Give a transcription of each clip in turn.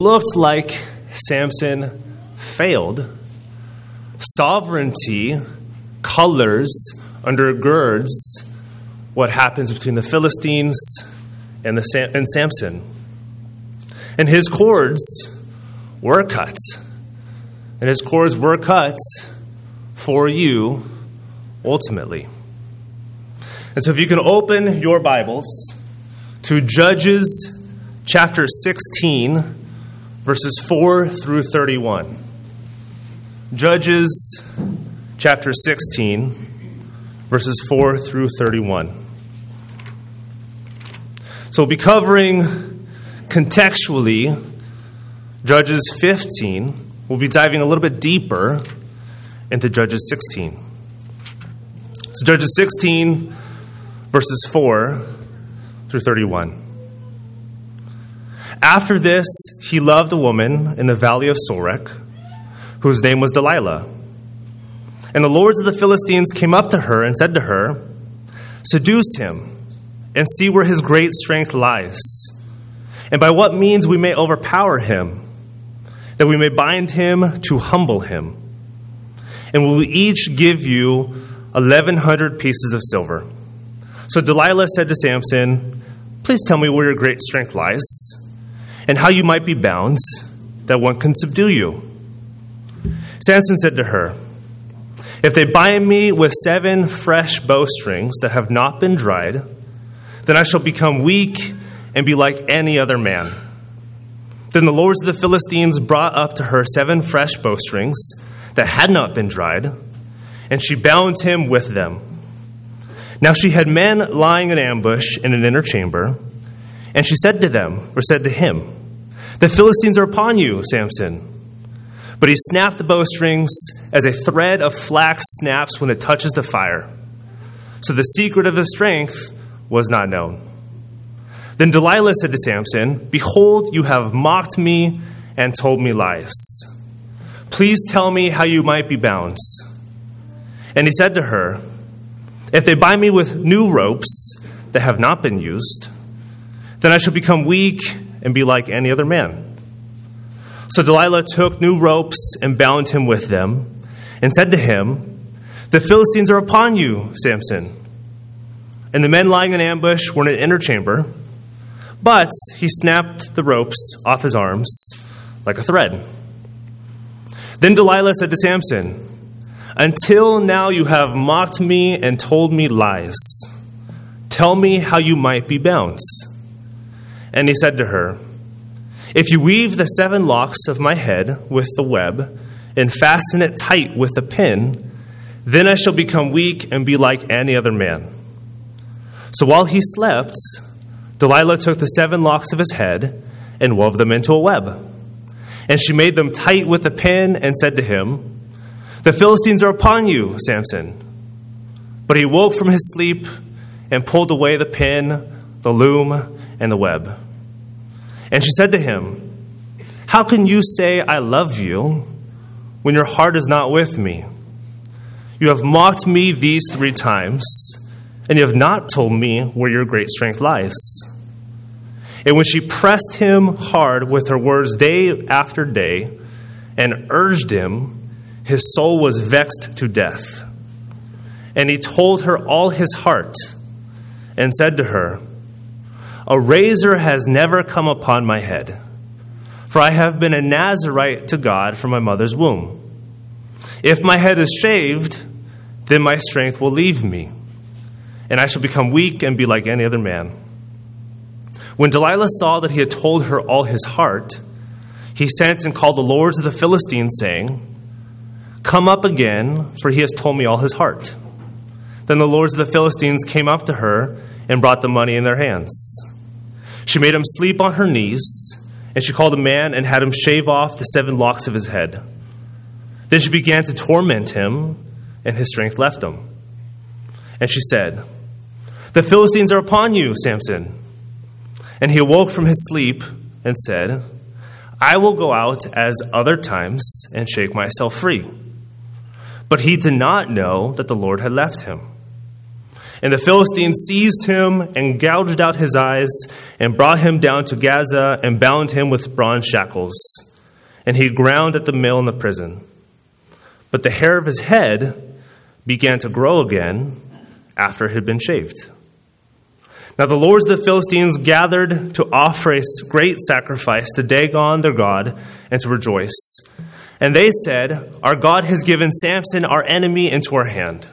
looked like Samson failed. Sovereignty colors undergirds what happens between the Philistines and, the Sam- and Samson. And his cords were cut. And his cords were cut for you ultimately. And so if you can open your Bibles to Judges chapter 16, verses 4 through 31. Judges chapter 16, verses 4 through 31. So we'll be covering contextually Judges 15. We'll be diving a little bit deeper into Judges 16. So Judges 16, verses 4 through 31. After this, he loved a woman in the valley of Sorek, whose name was Delilah. And the lords of the Philistines came up to her and said to her, Seduce him, and see where his great strength lies, and by what means we may overpower him, that we may bind him to humble him. And we will each give you eleven hundred pieces of silver. So Delilah said to Samson, Please tell me where your great strength lies and how you might be bound, that one can subdue you. Samson said to her, If they bind me with seven fresh bowstrings that have not been dried, then I shall become weak and be like any other man. Then the lords of the Philistines brought up to her seven fresh bowstrings that had not been dried, and she bound him with them. Now she had men lying in ambush in an inner chamber, and she said to them, or said to him, the Philistines are upon you, Samson. But he snapped the bowstrings as a thread of flax snaps when it touches the fire. So the secret of his strength was not known. Then Delilah said to Samson, Behold, you have mocked me and told me lies. Please tell me how you might be bound. And he said to her, If they bind me with new ropes that have not been used, then I shall become weak and be like any other man. So Delilah took new ropes and bound him with them, and said to him, The Philistines are upon you, Samson. And the men lying in ambush were in an inner chamber, but he snapped the ropes off his arms like a thread. Then Delilah said to Samson, Until now you have mocked me and told me lies. Tell me how you might be bound. And he said to her, If you weave the seven locks of my head with the web and fasten it tight with a pin, then I shall become weak and be like any other man. So while he slept, Delilah took the seven locks of his head and wove them into a web. And she made them tight with a pin and said to him, The Philistines are upon you, Samson. But he woke from his sleep and pulled away the pin, the loom, and the web. And she said to him, How can you say, I love you, when your heart is not with me? You have mocked me these three times, and you have not told me where your great strength lies. And when she pressed him hard with her words day after day and urged him, his soul was vexed to death. And he told her all his heart and said to her, a razor has never come upon my head, for I have been a Nazarite to God from my mother's womb. If my head is shaved, then my strength will leave me, and I shall become weak and be like any other man. When Delilah saw that he had told her all his heart, he sent and called the lords of the Philistines, saying, Come up again, for he has told me all his heart. Then the lords of the Philistines came up to her and brought the money in their hands. She made him sleep on her knees, and she called a man and had him shave off the seven locks of his head. Then she began to torment him, and his strength left him. And she said, The Philistines are upon you, Samson. And he awoke from his sleep and said, I will go out as other times and shake myself free. But he did not know that the Lord had left him. And the Philistines seized him and gouged out his eyes and brought him down to Gaza and bound him with bronze shackles. And he ground at the mill in the prison. But the hair of his head began to grow again after it had been shaved. Now the lords of the Philistines gathered to offer a great sacrifice to Dagon their God and to rejoice. And they said, Our God has given Samson, our enemy, into our hand.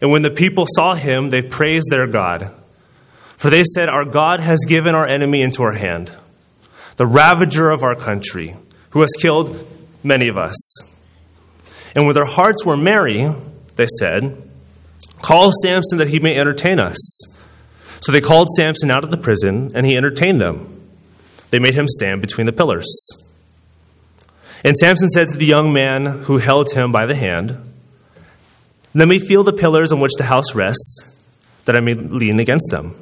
And when the people saw him, they praised their God. For they said, Our God has given our enemy into our hand, the ravager of our country, who has killed many of us. And when their hearts were merry, they said, Call Samson that he may entertain us. So they called Samson out of the prison, and he entertained them. They made him stand between the pillars. And Samson said to the young man who held him by the hand, Let me feel the pillars on which the house rests, that I may lean against them.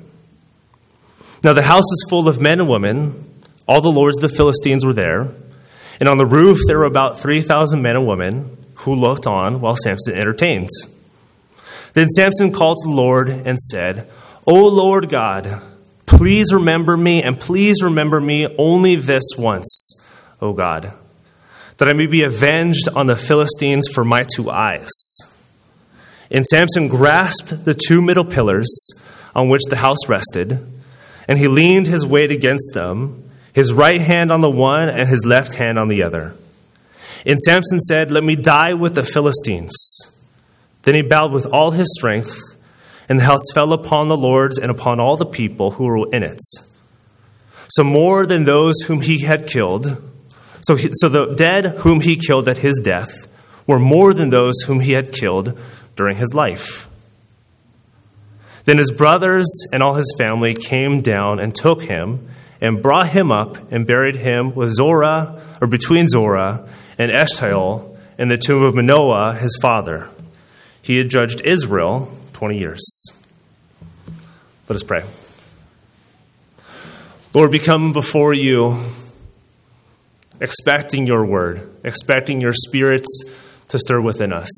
Now the house is full of men and women. All the lords of the Philistines were there. And on the roof there were about 3,000 men and women who looked on while Samson entertained. Then Samson called to the Lord and said, O Lord God, please remember me, and please remember me only this once, O God that I may be avenged on the Philistines for my two eyes. And Samson grasped the two middle pillars on which the house rested, and he leaned his weight against them, his right hand on the one and his left hand on the other. And Samson said, Let me die with the Philistines. Then he bowed with all his strength, and the house fell upon the lords and upon all the people who were in it. So more than those whom he had killed, so, he, so the dead whom he killed at his death were more than those whom he had killed during his life. Then his brothers and all his family came down and took him and brought him up and buried him with Zorah, or between Zorah and Eshtaol, in the tomb of Manoah, his father. He had judged Israel 20 years. Let us pray. Lord, we come before you expecting your word, expecting your spirits to stir within us.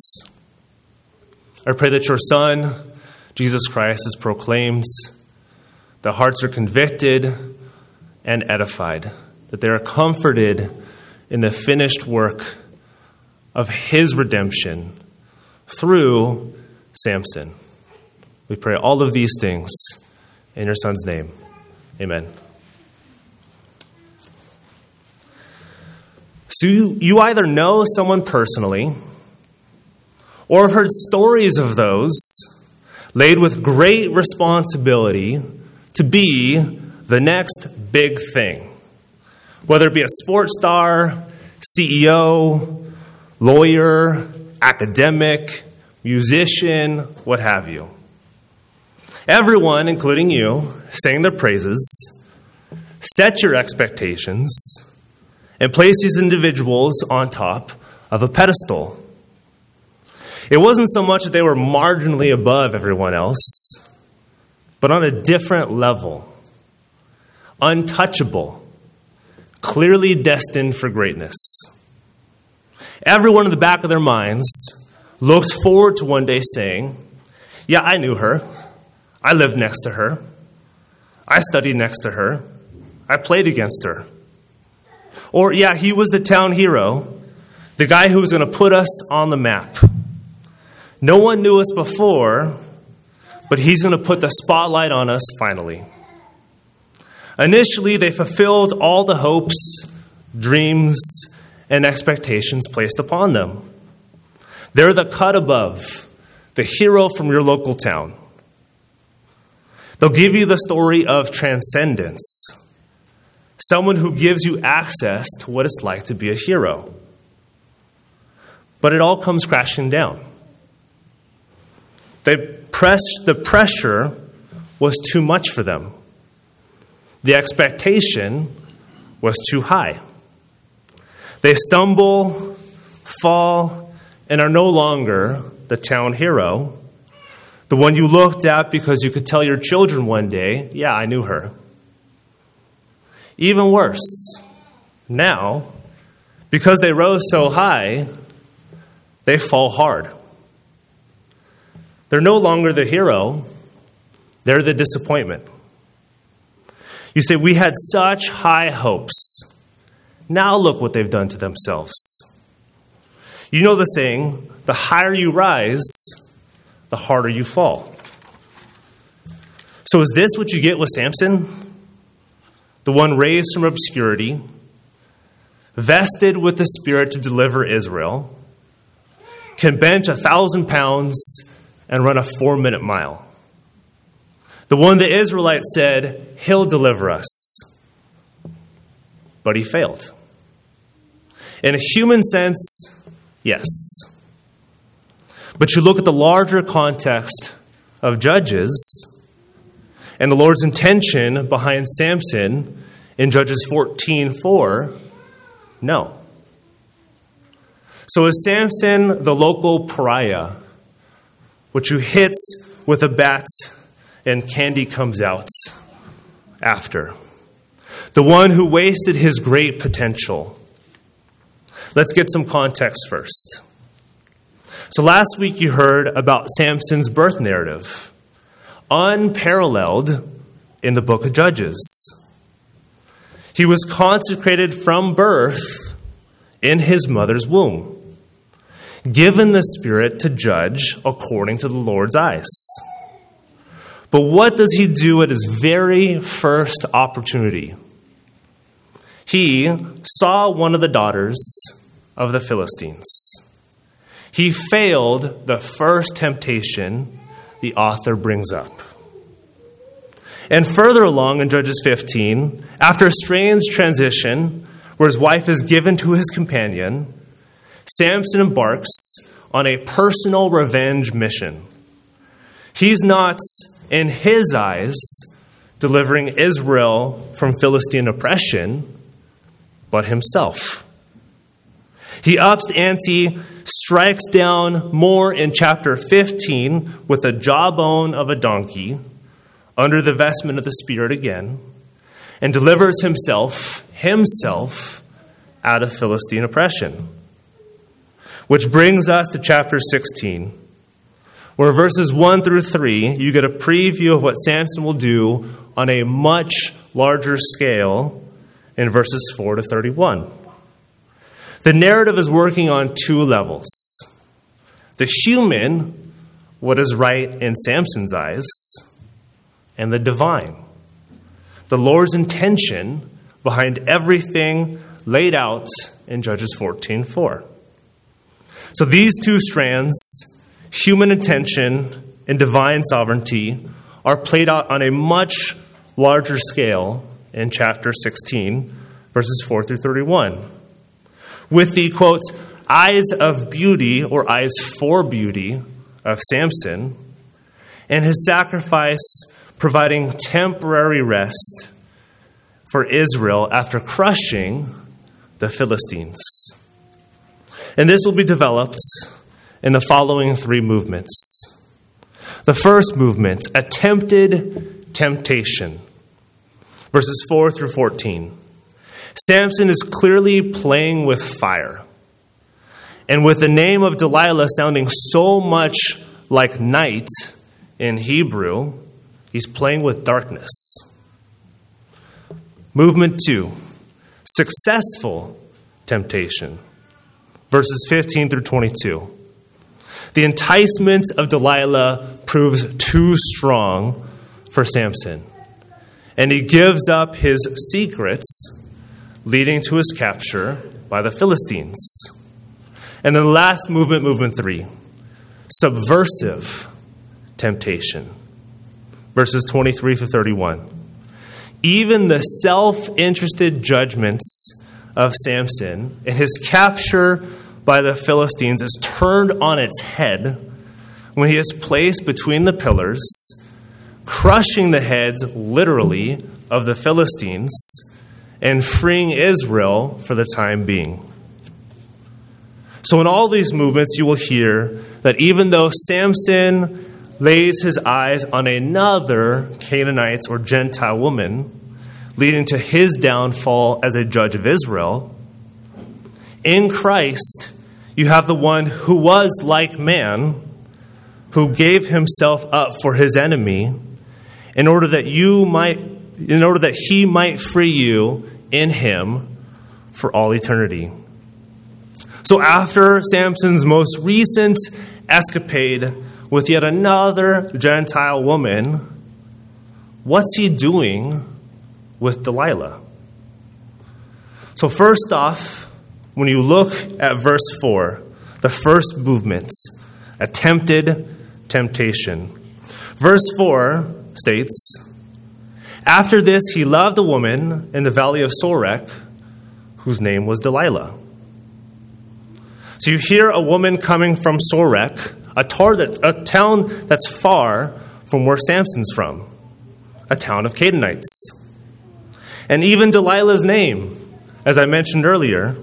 I pray that your Son, Jesus Christ, is proclaimed, that hearts are convicted and edified, that they are comforted in the finished work of his redemption through Samson. We pray all of these things in your Son's name. Amen. So you, you either know someone personally or have heard stories of those laid with great responsibility to be the next big thing. Whether it be a sports star, CEO, lawyer, academic, musician, what have you. Everyone, including you, sang their praises, set your expectations, and place these individuals on top of a pedestal. It wasn't so much that they were marginally above everyone else, but on a different level, untouchable, clearly destined for greatness. Everyone in the back of their minds looked forward to one day saying, Yeah, I knew her. I lived next to her. I studied next to her. I played against her. Or, yeah, he was the town hero, the guy who was going to put us on the map. No one knew us before, but he's going to put the spotlight on us finally. Initially, they fulfilled all the hopes, dreams, and expectations placed upon them. They're the cut above, the hero from your local town. They'll give you the story of transcendence someone who gives you access to what it's like to be a hero. But it all comes crashing down. They press, the pressure was too much for them. The expectation was too high. They stumble, fall, and are no longer the town hero, the one you looked at because you could tell your children one day, yeah, I knew her. Even worse, now, because they rose so high, they fall hard. They're no longer the hero, they're the disappointment. You say, We had such high hopes. Now look what they've done to themselves. You know the saying the higher you rise, the harder you fall. So, is this what you get with Samson? The one raised from obscurity, vested with the Spirit to deliver Israel, can bench a thousand pounds and run a four minute mile. The one the Israelites said, He'll deliver us. But he failed. In a human sense, yes. But you look at the larger context of Judges, and the Lord's intention behind Samson in Judges 14:4, no. So is Samson the local pariah, which you hits with a bat and candy comes out after? The one who wasted his great potential. Let's get some context first. So last week you heard about Samson's birth narrative unparalleled in the book of Judges. He was consecrated from birth in his mother's womb, given the Spirit to judge according to the Lord's eyes. But what does he do at his very first opportunity? He saw one of the daughters of the Philistines. He failed the first temptation the author brings up. And further along in Judges 15, after a strange transition where his wife is given to his companion, Samson embarks on a personal revenge mission. He's not, in his eyes, delivering Israel from Philistine oppression, but himself. He ups ante strikes down more in chapter 15 with the jawbone of a donkey under the vestment of the Spirit again and delivers himself, himself, out of Philistine oppression. Which brings us to chapter 16, where verses 1 through 3, you get a preview of what Samson will do on a much larger scale in verses 4 to 31. The narrative is working on two levels the human, what is right in Samson's eyes, and the divine. The Lord's intention behind everything laid out in Judges 14:4. So these two strands, human intention and divine sovereignty, are played out on a much larger scale in chapter 16, verses 4 through 31 with the quote, eyes of beauty or eyes for beauty of Samson, and his sacrifice providing temporary rest for Israel after crushing the Philistines. And this will be developed in the following three movements. The first movement, attempted temptation, verses 4 through 14. Samson is clearly playing with fire. And with the name of Delilah sounding so much like night in Hebrew, he's playing with darkness. Movement two successful temptation. Verses 15 through 22. The enticement of Delilah proves too strong for Samson, and he gives up his secrets leading to his capture by the Philistines. And then the last movement, movement three subversive temptation. Verses 23 to 31. Even the self interested judgments of Samson and his capture by the Philistines is turned on its head when he is placed between the pillars, crushing the heads, literally, of the Philistines and freeing Israel for the time being. So, in all these movements, you will hear that even though Samson lays his eyes on another Canaanite or Gentile woman, leading to his downfall as a judge of Israel, in Christ, you have the one who was like man, who gave himself up for his enemy in order that you might in order that he might free you in him for all eternity. So after Samson's most recent escapade with yet another Gentile woman, what's he doing with Delilah? So, first off, when you look at verse 4, the first movement, attempted temptation. Verse 4 states After this, he loved a woman in the valley of Sorek whose name was Delilah. So you hear a woman coming from Sorek, a, tar that, a town that's far from where Samson's from, a town of Canaanites. And even Delilah's name, as I mentioned earlier,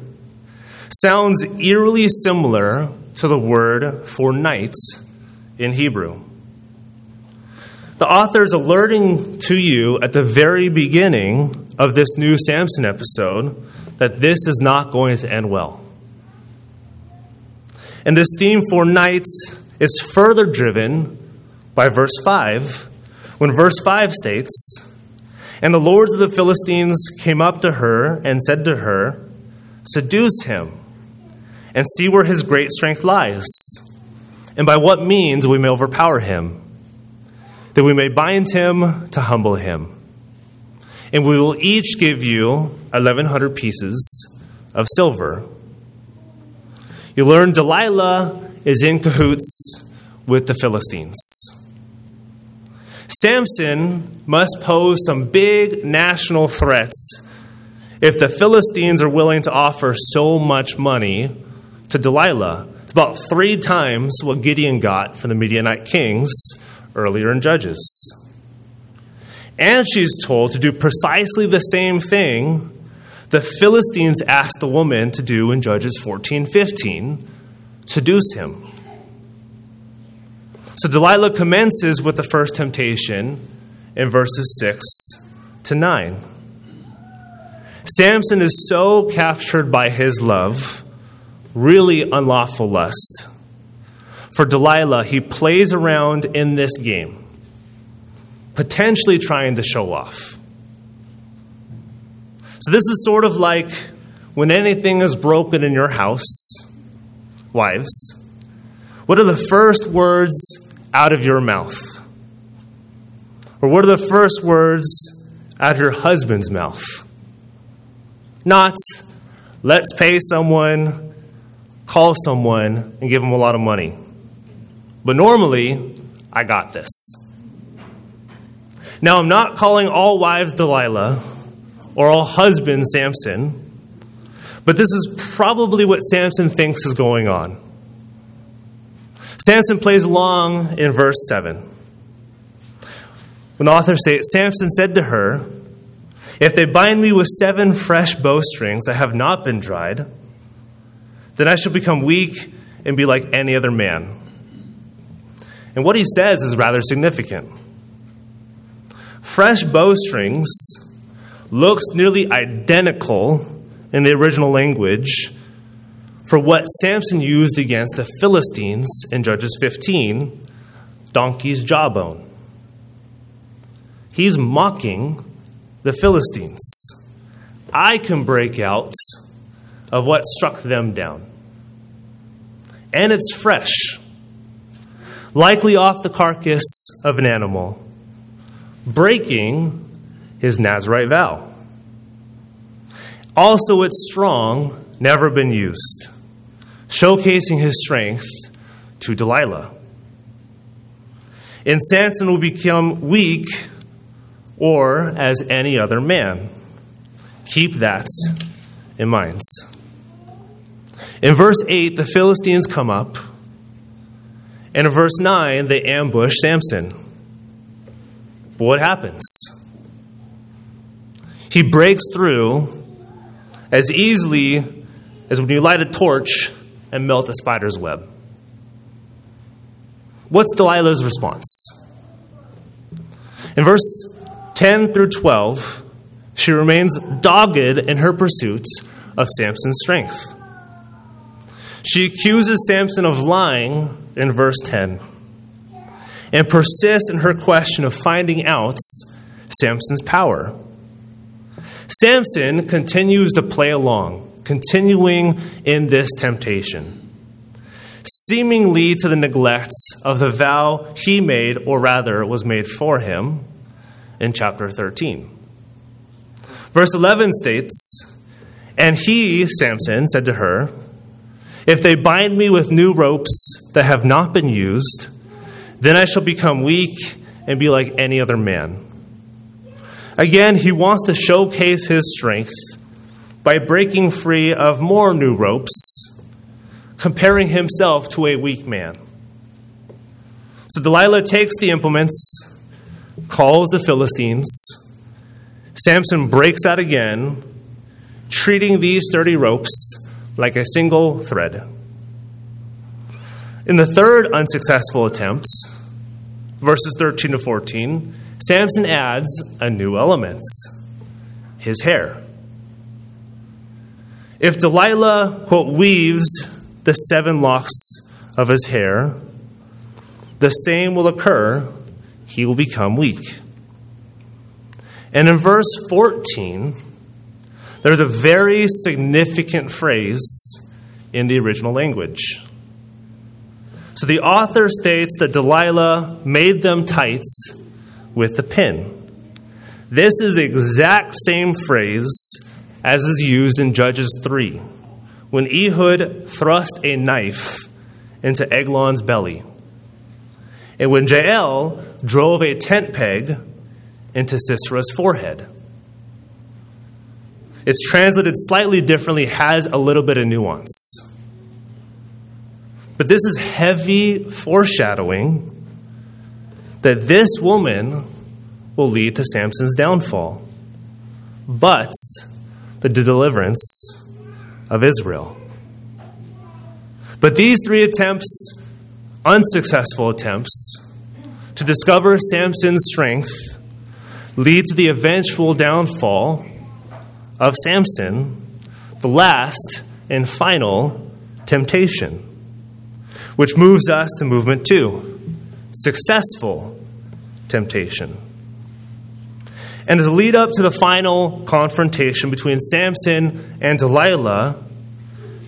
sounds eerily similar to the word for night in Hebrew. The author is alerting to you at the very beginning of this new Samson episode that this is not going to end well. And this theme for nights is further driven by verse 5, when verse 5 states, And the lords of the Philistines came up to her and said to her, Seduce him, and see where his great strength lies, and by what means we may overpower him, that we may bind him to humble him. And we will each give you 1,100 pieces of silver. You learn Delilah is in cahoots with the Philistines. Samson must pose some big national threats if the Philistines are willing to offer so much money to Delilah. It's about three times what Gideon got from the Midianite kings earlier in Judges. And she's told to do precisely the same thing the Philistines asked the woman to do in Judges 14 15 seduce him. So Delilah commences with the first temptation in verses 6 to 9. Samson is so captured by his love, really unlawful lust. For Delilah, he plays around in this game, potentially trying to show off. So, this is sort of like when anything is broken in your house, wives, what are the first words out of your mouth? Or what are the first words out of your husband's mouth? Not, let's pay someone, call someone, and give them a lot of money. But normally, I got this. Now, I'm not calling all wives Delilah or all husbands Samson. But this is probably what Samson thinks is going on. Samson plays along in verse 7. When the author states, Samson said to her, If they bind me with seven fresh bowstrings that have not been dried, then I shall become weak and be like any other man. And what he says is rather significant. Fresh bowstrings looks nearly identical in the original language for what Samson used against the Philistines in Judges 15 donkey's jawbone. He's mocking the Philistines. I can break out of what struck them down. And it's fresh, likely off the carcass of an animal, breaking his Nazarite vow. Also, it's strong, never been used, showcasing his strength to Delilah. And Samson will become weak or as any other man. Keep that in mind. In verse 8, the Philistines come up, and in verse 9, they ambush Samson. What happens? He breaks through as easily as when you light a torch and melt a spider's web. What's Delilah's response? In verse 10 through 12, she remains dogged in her pursuit of Samson's strength. She accuses Samson of lying in verse 10. and persists in her question of finding out Samson's power. Samson continues to play along, continuing in this temptation, seemingly to the neglect of the vow he made, or rather was made for him, in chapter 13. Verse 11 states, And he, Samson, said to her, If they bind me with new ropes that have not been used, then I shall become weak and be like any other man. Again, he wants to showcase his strength by breaking free of more new ropes, comparing himself to a weak man. So Delilah takes the implements, calls the Philistines. Samson breaks out again, treating these sturdy ropes like a single thread. In the third unsuccessful attempt, verses 13 to 14, Samson adds a new element his hair. If Delilah, quote, weaves the seven locks of his hair, the same will occur. He will become weak. And in verse 14, there's a very significant phrase in the original language. So the author states that Delilah made them tights with the pin. This is the exact same phrase as is used in Judges 3 when Ehud thrust a knife into Eglon's belly, and when Jael drove a tent peg into Sisera's forehead. It's translated slightly differently, has a little bit of nuance. But this is heavy foreshadowing that this woman will lead to Samson's downfall, but the deliverance of Israel. But these three attempts, unsuccessful attempts, to discover Samson's strength lead to the eventual downfall of Samson, the last and final temptation, which moves us to movement two successful temptation. And as a lead up to the final confrontation between Samson and Delilah,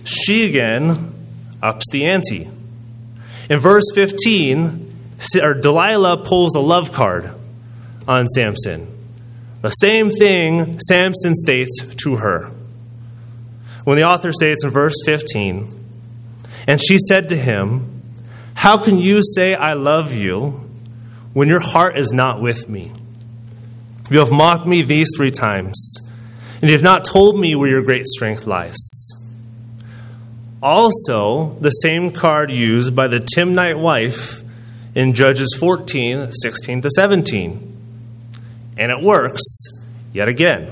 she again ups the ante. In verse 15, Delilah pulls a love card on Samson. The same thing Samson states to her. When the author states in verse 15, and she said to him, how can you say, I love you, when your heart is not with me? You have mocked me these three times, and you have not told me where your great strength lies. Also, the same card used by the Timnite wife in Judges 14 16 to 17. And it works yet again.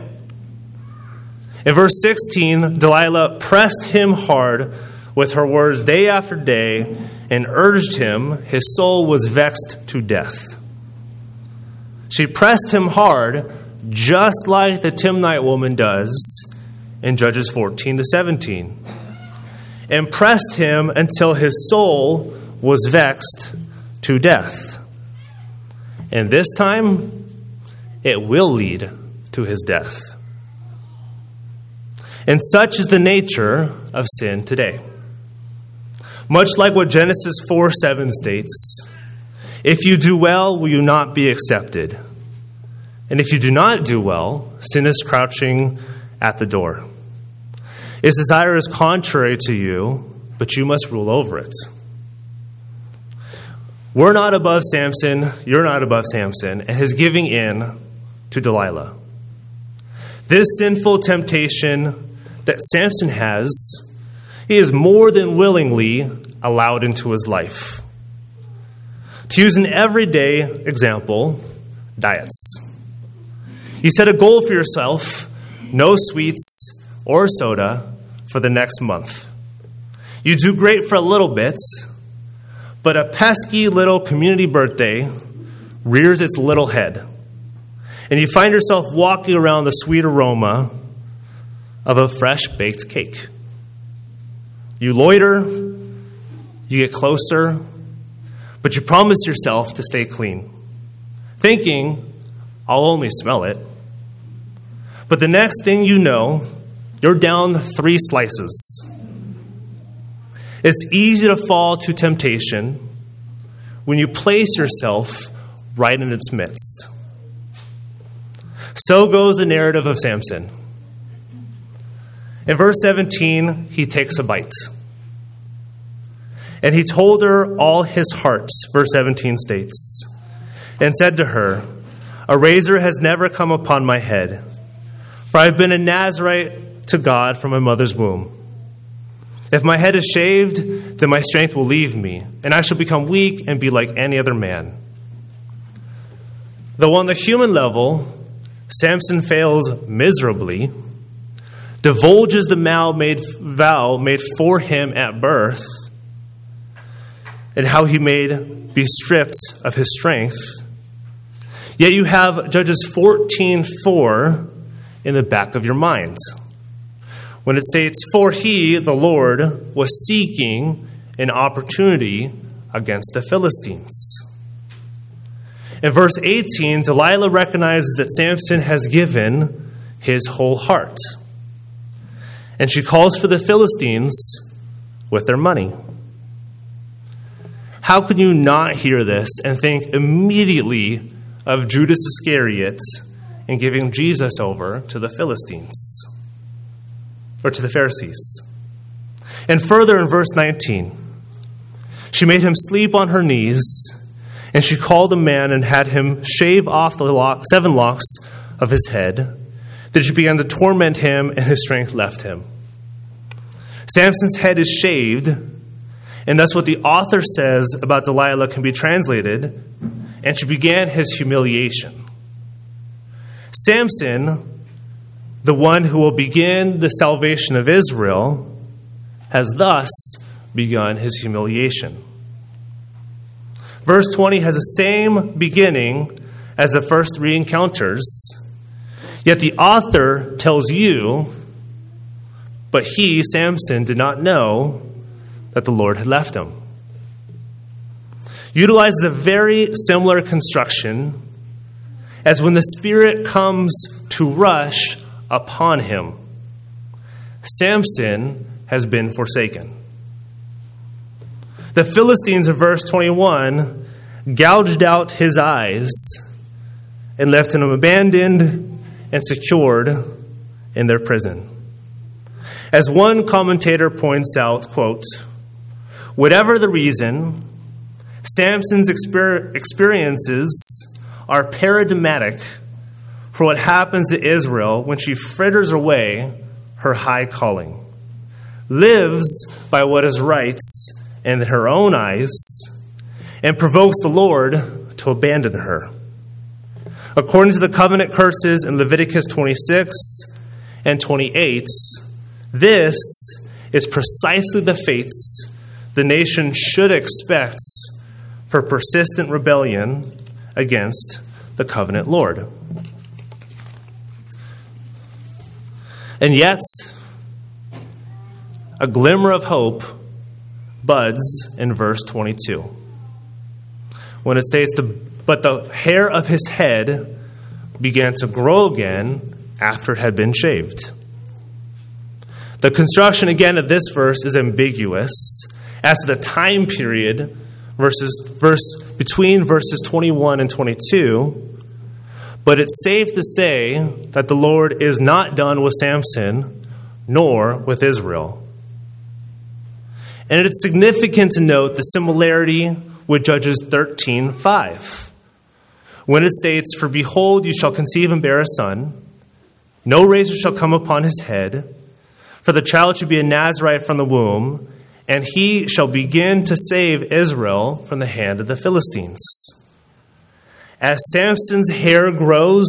In verse 16, Delilah pressed him hard with her words day after day and urged him, his soul was vexed to death. She pressed him hard, just like the Timnite woman does in Judges 14 to 17, and pressed him until his soul was vexed to death. And this time, it will lead to his death. And such is the nature of sin today. Much like what Genesis 4 7 states If you do well, will you not be accepted? And if you do not do well, sin is crouching at the door. Its desire is contrary to you, but you must rule over it. We're not above Samson, you're not above Samson, and his giving in to Delilah. This sinful temptation that Samson has he is more than willingly allowed into his life. To use an everyday example, diets. You set a goal for yourself no sweets or soda for the next month. You do great for a little bit, but a pesky little community birthday rears its little head. And you find yourself walking around the sweet aroma of a fresh baked cake. You loiter, you get closer, but you promise yourself to stay clean, thinking, I'll only smell it. But the next thing you know, you're down three slices. It's easy to fall to temptation when you place yourself right in its midst. So goes the narrative of Samson. In verse 17, he takes a bite. And he told her all his heart, verse 17 states, and said to her, A razor has never come upon my head, for I have been a Nazarite to God from my mother's womb. If my head is shaved, then my strength will leave me, and I shall become weak and be like any other man. Though on the human level, Samson fails miserably, divulges the vow made, vow made for him at birth, and how he made be stripped of his strength. Yet you have Judges 14:4 in the back of your minds. When it states, "For he, the Lord, was seeking an opportunity against the Philistines." In verse 18, Delilah recognizes that Samson has given his whole heart. And she calls for the Philistines with their money. How can you not hear this and think immediately of Judas Iscariot and giving Jesus over to the Philistines or to the Pharisees? And further in verse 19, she made him sleep on her knees, and she called a man and had him shave off the lock, seven locks of his head. Then she began to torment him, and his strength left him. Samson's head is shaved and that's what the author says about Delilah can be translated, and she began his humiliation. Samson, the one who will begin the salvation of Israel, has thus begun his humiliation. Verse 20 has the same beginning as the first three encounters, yet the author tells you, but he, Samson, did not know that the Lord had left him. Utilizes a very similar construction as when the Spirit comes to rush upon him. Samson has been forsaken. The Philistines in verse 21 gouged out his eyes and left him abandoned and secured in their prison. As one commentator points out, quote, Whatever the reason, Samson's exper- experiences are paradigmatic for what happens to Israel when she fritters away her high calling, lives by what is right in her own eyes, and provokes the Lord to abandon her. According to the covenant curses in Leviticus 26 and 28, this is precisely the fates the nation should expect for persistent rebellion against the covenant Lord. And yet, a glimmer of hope buds in verse 22 when it states, But the hair of his head began to grow again after it had been shaved. The construction again of this verse is ambiguous as to the time period versus verse between verses 21 and 22 but it's safe to say that the lord is not done with samson nor with israel. And it's significant to note the similarity with judges 13:5 when it states for behold you shall conceive and bear a son. No razor shall come upon his head for the child should be a nazarite from the womb and he shall begin to save Israel from the hand of the Philistines. As Samson's hair grows,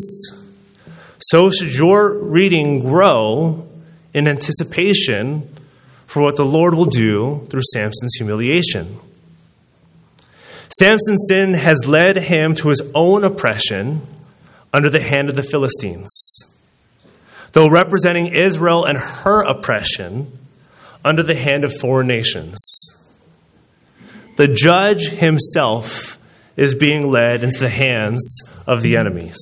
so should your reading grow in anticipation for what the Lord will do through Samson's humiliation. Samson's sin has led him to his own oppression under the hand of the Philistines. Though representing Israel and her oppression, under the hand of foreign nations. the judge himself is being led into the hands of the enemies.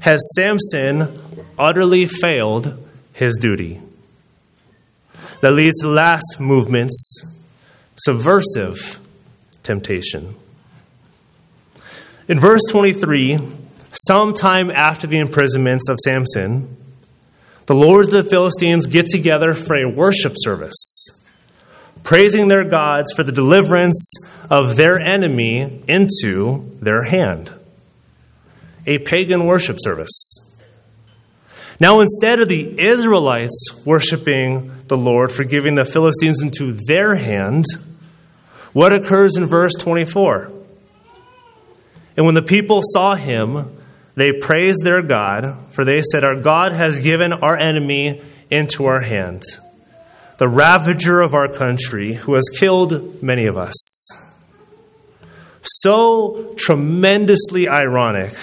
Has Samson utterly failed his duty? That leads to the last movement's subversive temptation. In verse 23, sometime after the imprisonments of Samson, the lords of the Philistines get together for a worship service, praising their gods for the deliverance of their enemy into their hand. A pagan worship service. Now, instead of the Israelites worshiping the Lord for giving the Philistines into their hand, what occurs in verse 24? And when the people saw him, they praised their God, for they said, Our God has given our enemy into our hand, the ravager of our country, who has killed many of us. So tremendously ironic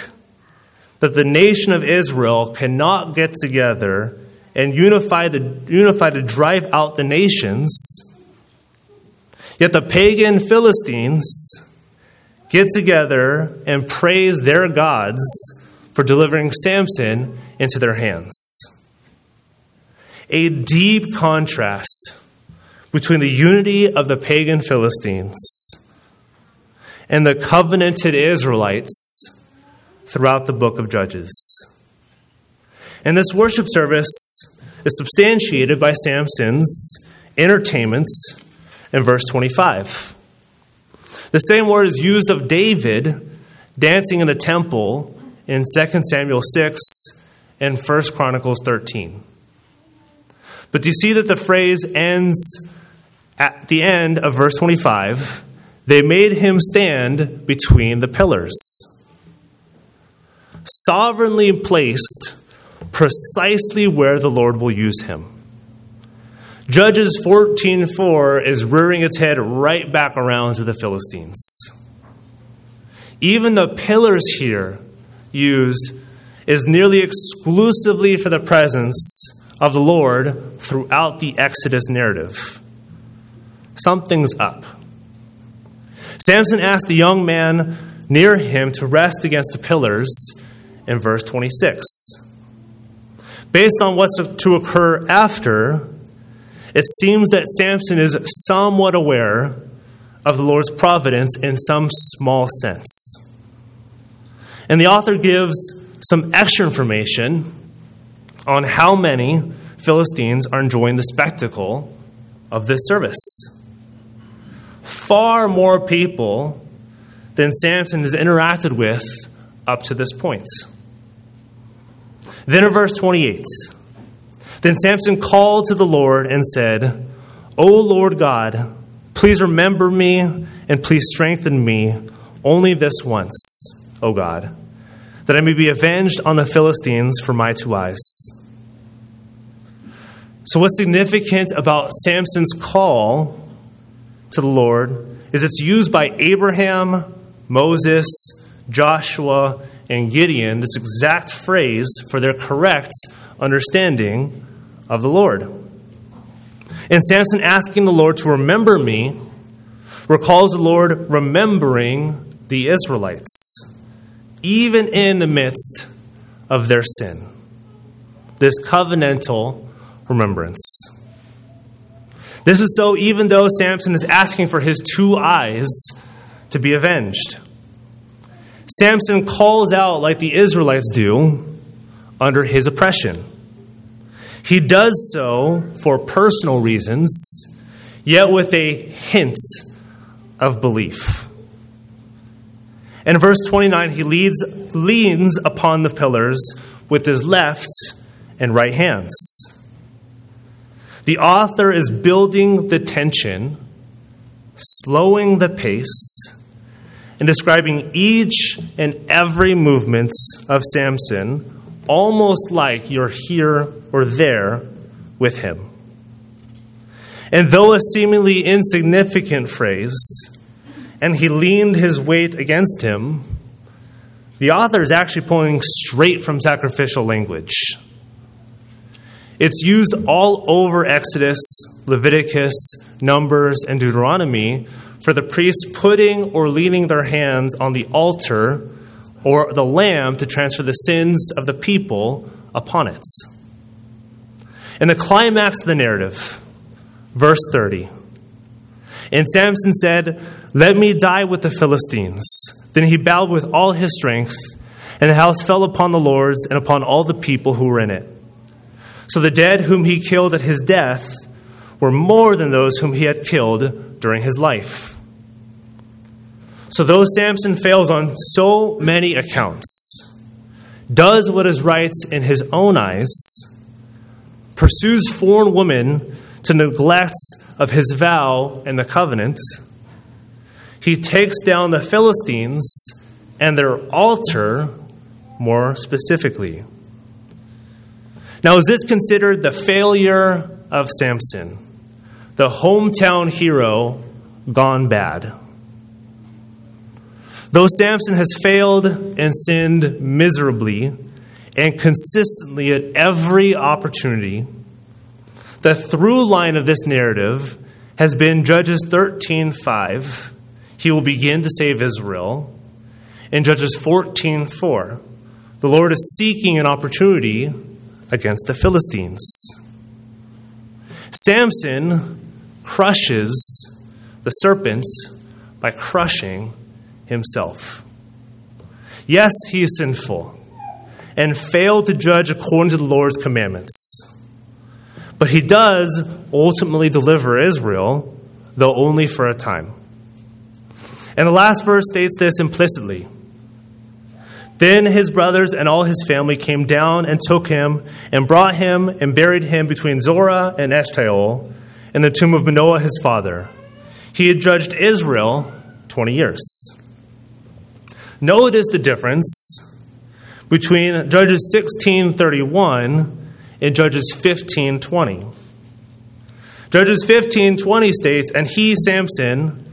that the nation of Israel cannot get together and unify to, unify to drive out the nations, yet the pagan Philistines get together and praise their gods for delivering Samson into their hands. A deep contrast between the unity of the pagan Philistines and the covenanted Israelites throughout the book of Judges. And this worship service is substantiated by Samson's entertainments in verse 25. The same word is used of David dancing in the temple in 2 Samuel 6 and 1 Chronicles 13. But do you see that the phrase ends at the end of verse 25? They made him stand between the pillars sovereignly placed precisely where the Lord will use him. Judges 14:4 is rearing its head right back around to the Philistines. Even the pillars here used is nearly exclusively for the presence of the Lord throughout the Exodus narrative. Something's up. Samson asked the young man near him to rest against the pillars in verse 26. Based on what's to occur after, it seems that Samson is somewhat aware of the Lord's providence in some small sense. And the author gives some extra information on how many Philistines are enjoying the spectacle of this service. Far more people than Samson has interacted with up to this point. Then in verse 28, then Samson called to the Lord and said, O Lord God, please remember me and please strengthen me only this once, O God, that I may be avenged on the Philistines for my two eyes. So, what's significant about Samson's call to the Lord is it's used by Abraham, Moses, Joshua, and Gideon this exact phrase for their correct understanding of the Lord. And Samson asking the Lord to remember me recalls the Lord remembering the Israelites, even in the midst of their sin. This covenantal remembrance. This is so even though Samson is asking for his two eyes to be avenged. Samson calls out like the Israelites do under his oppression. He does so for personal reasons, yet with a hint of belief. In verse 29, he leads, leans upon the pillars with his left and right hands. The author is building the tension, slowing the pace, and describing each and every movements of Samson almost like you're here or there with him. And though a seemingly insignificant phrase, and he leaned his weight against him, the author is actually pulling straight from sacrificial language. It's used all over Exodus Leviticus, Numbers, and Deuteronomy for the priests putting or leaning their hands on the altar or the lamb to transfer the sins of the people upon it. In the climax of the narrative, verse 30, and Samson said, Let me die with the Philistines. Then he bowed with all his strength, and the house fell upon the lords and upon all the people who were in it. So the dead whom he killed at his death were more than those whom he had killed during his life. So, though Samson fails on so many accounts, does what is right in his own eyes, pursues foreign women to neglect of his vow and the covenant, he takes down the Philistines and their altar more specifically. Now, is this considered the failure of Samson, the hometown hero gone bad? Though Samson has failed and sinned miserably and consistently at every opportunity, the through line of this narrative has been Judges 13:5. He will begin to save Israel. In Judges 14:4, the Lord is seeking an opportunity against the Philistines. Samson crushes the serpents by crushing himself. Yes, he is sinful and failed to judge according to the Lord's commandments. But he does ultimately deliver Israel, though only for a time. And the last verse states this implicitly. Then his brothers and all his family came down and took him and brought him and buried him between Zorah and Eshtaol in the tomb of Manoah his father. He had judged Israel 20 years. Notice the difference between Judges 16:31 and Judges 15:20. Judges 15:20 states, "And he Samson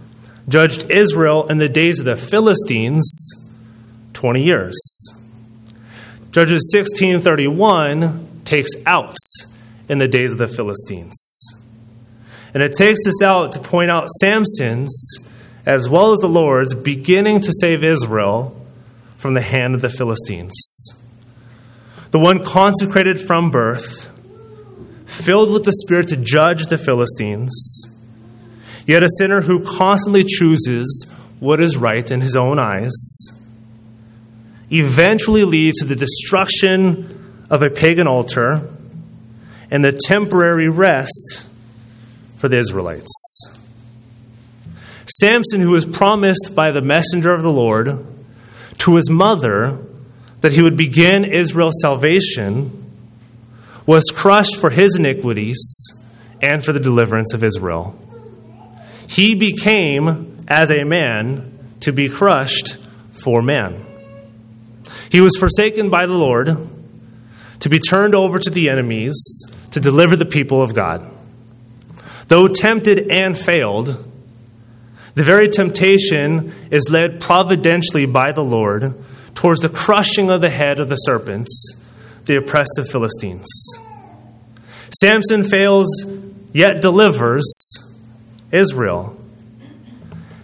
judged Israel in the days of the Philistines 20 years." Judges 16:31 takes out in the days of the Philistines. And it takes us out to point out Samson's as well as the Lord's, beginning to save Israel from the hand of the Philistines. The one consecrated from birth, filled with the Spirit to judge the Philistines, yet a sinner who constantly chooses what is right in his own eyes, eventually leads to the destruction of a pagan altar and the temporary rest for the Israelites. Samson, who was promised by the messenger of the Lord to his mother that he would begin Israel's salvation, was crushed for his iniquities and for the deliverance of Israel. He became, as a man, to be crushed for man. He was forsaken by the Lord to be turned over to the enemies to deliver the people of God. Though tempted and failed, the very temptation is led providentially by the Lord towards the crushing of the head of the serpents, the oppressive Philistines. Samson fails, yet delivers Israel.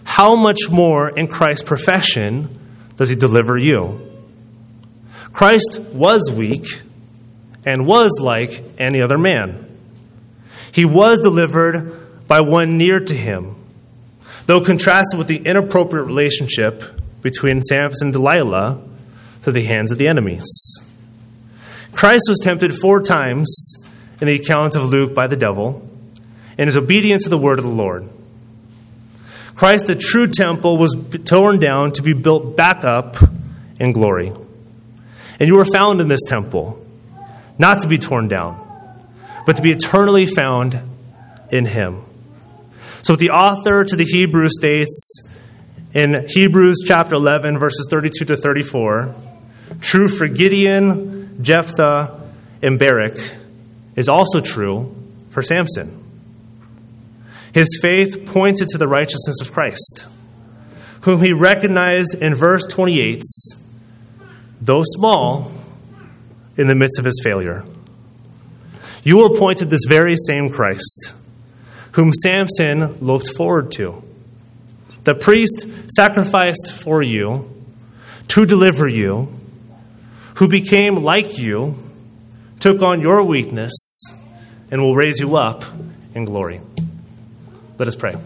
How much more in Christ's profession does he deliver you? Christ was weak and was like any other man. He was delivered by one near to him though contrasted with the inappropriate relationship between Samson and Delilah to the hands of the enemies. Christ was tempted four times in the account of Luke by the devil and his obedience to the word of the Lord. Christ, the true temple, was torn down to be built back up in glory. And you were found in this temple, not to be torn down, but to be eternally found in Him. So, the author to the Hebrew states in Hebrews chapter 11, verses 32 to 34, true for Gideon, Jephthah, and Barak is also true for Samson. His faith pointed to the righteousness of Christ, whom he recognized in verse 28, though small, in the midst of his failure. You will point to this very same Christ whom Samson looked forward to. The priest sacrificed for you to deliver you, who became like you, took on your weakness, and will raise you up in glory. Let us pray.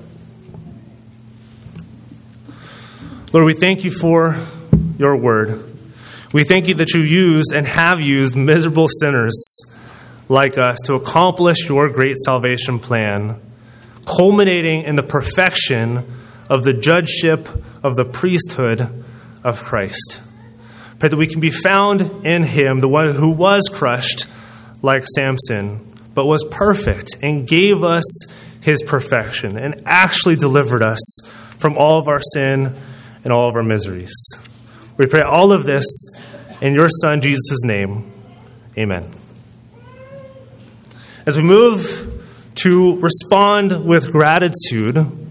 Lord, we thank you for your word. We thank you that you used and have used miserable sinners like us to accomplish your great salvation plan, culminating in the perfection of the judgeship of the priesthood of Christ. Pray that we can be found in him, the one who was crushed like Samson, but was perfect and gave us his perfection and actually delivered us from all of our sin and all of our miseries. We pray all of this in your Son, Jesus' name. Amen. As we move to respond with gratitude,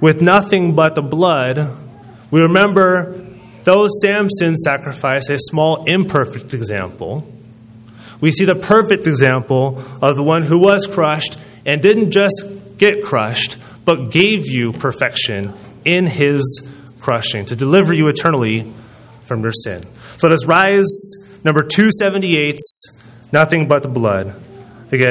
with nothing but the blood, we remember though Samson sacrificed a small, imperfect example, we see the perfect example of the one who was crushed and didn't just get crushed, but gave you perfection in his crushing to deliver you eternally from your sin. So let us rise, number 278, nothing but the blood. Again,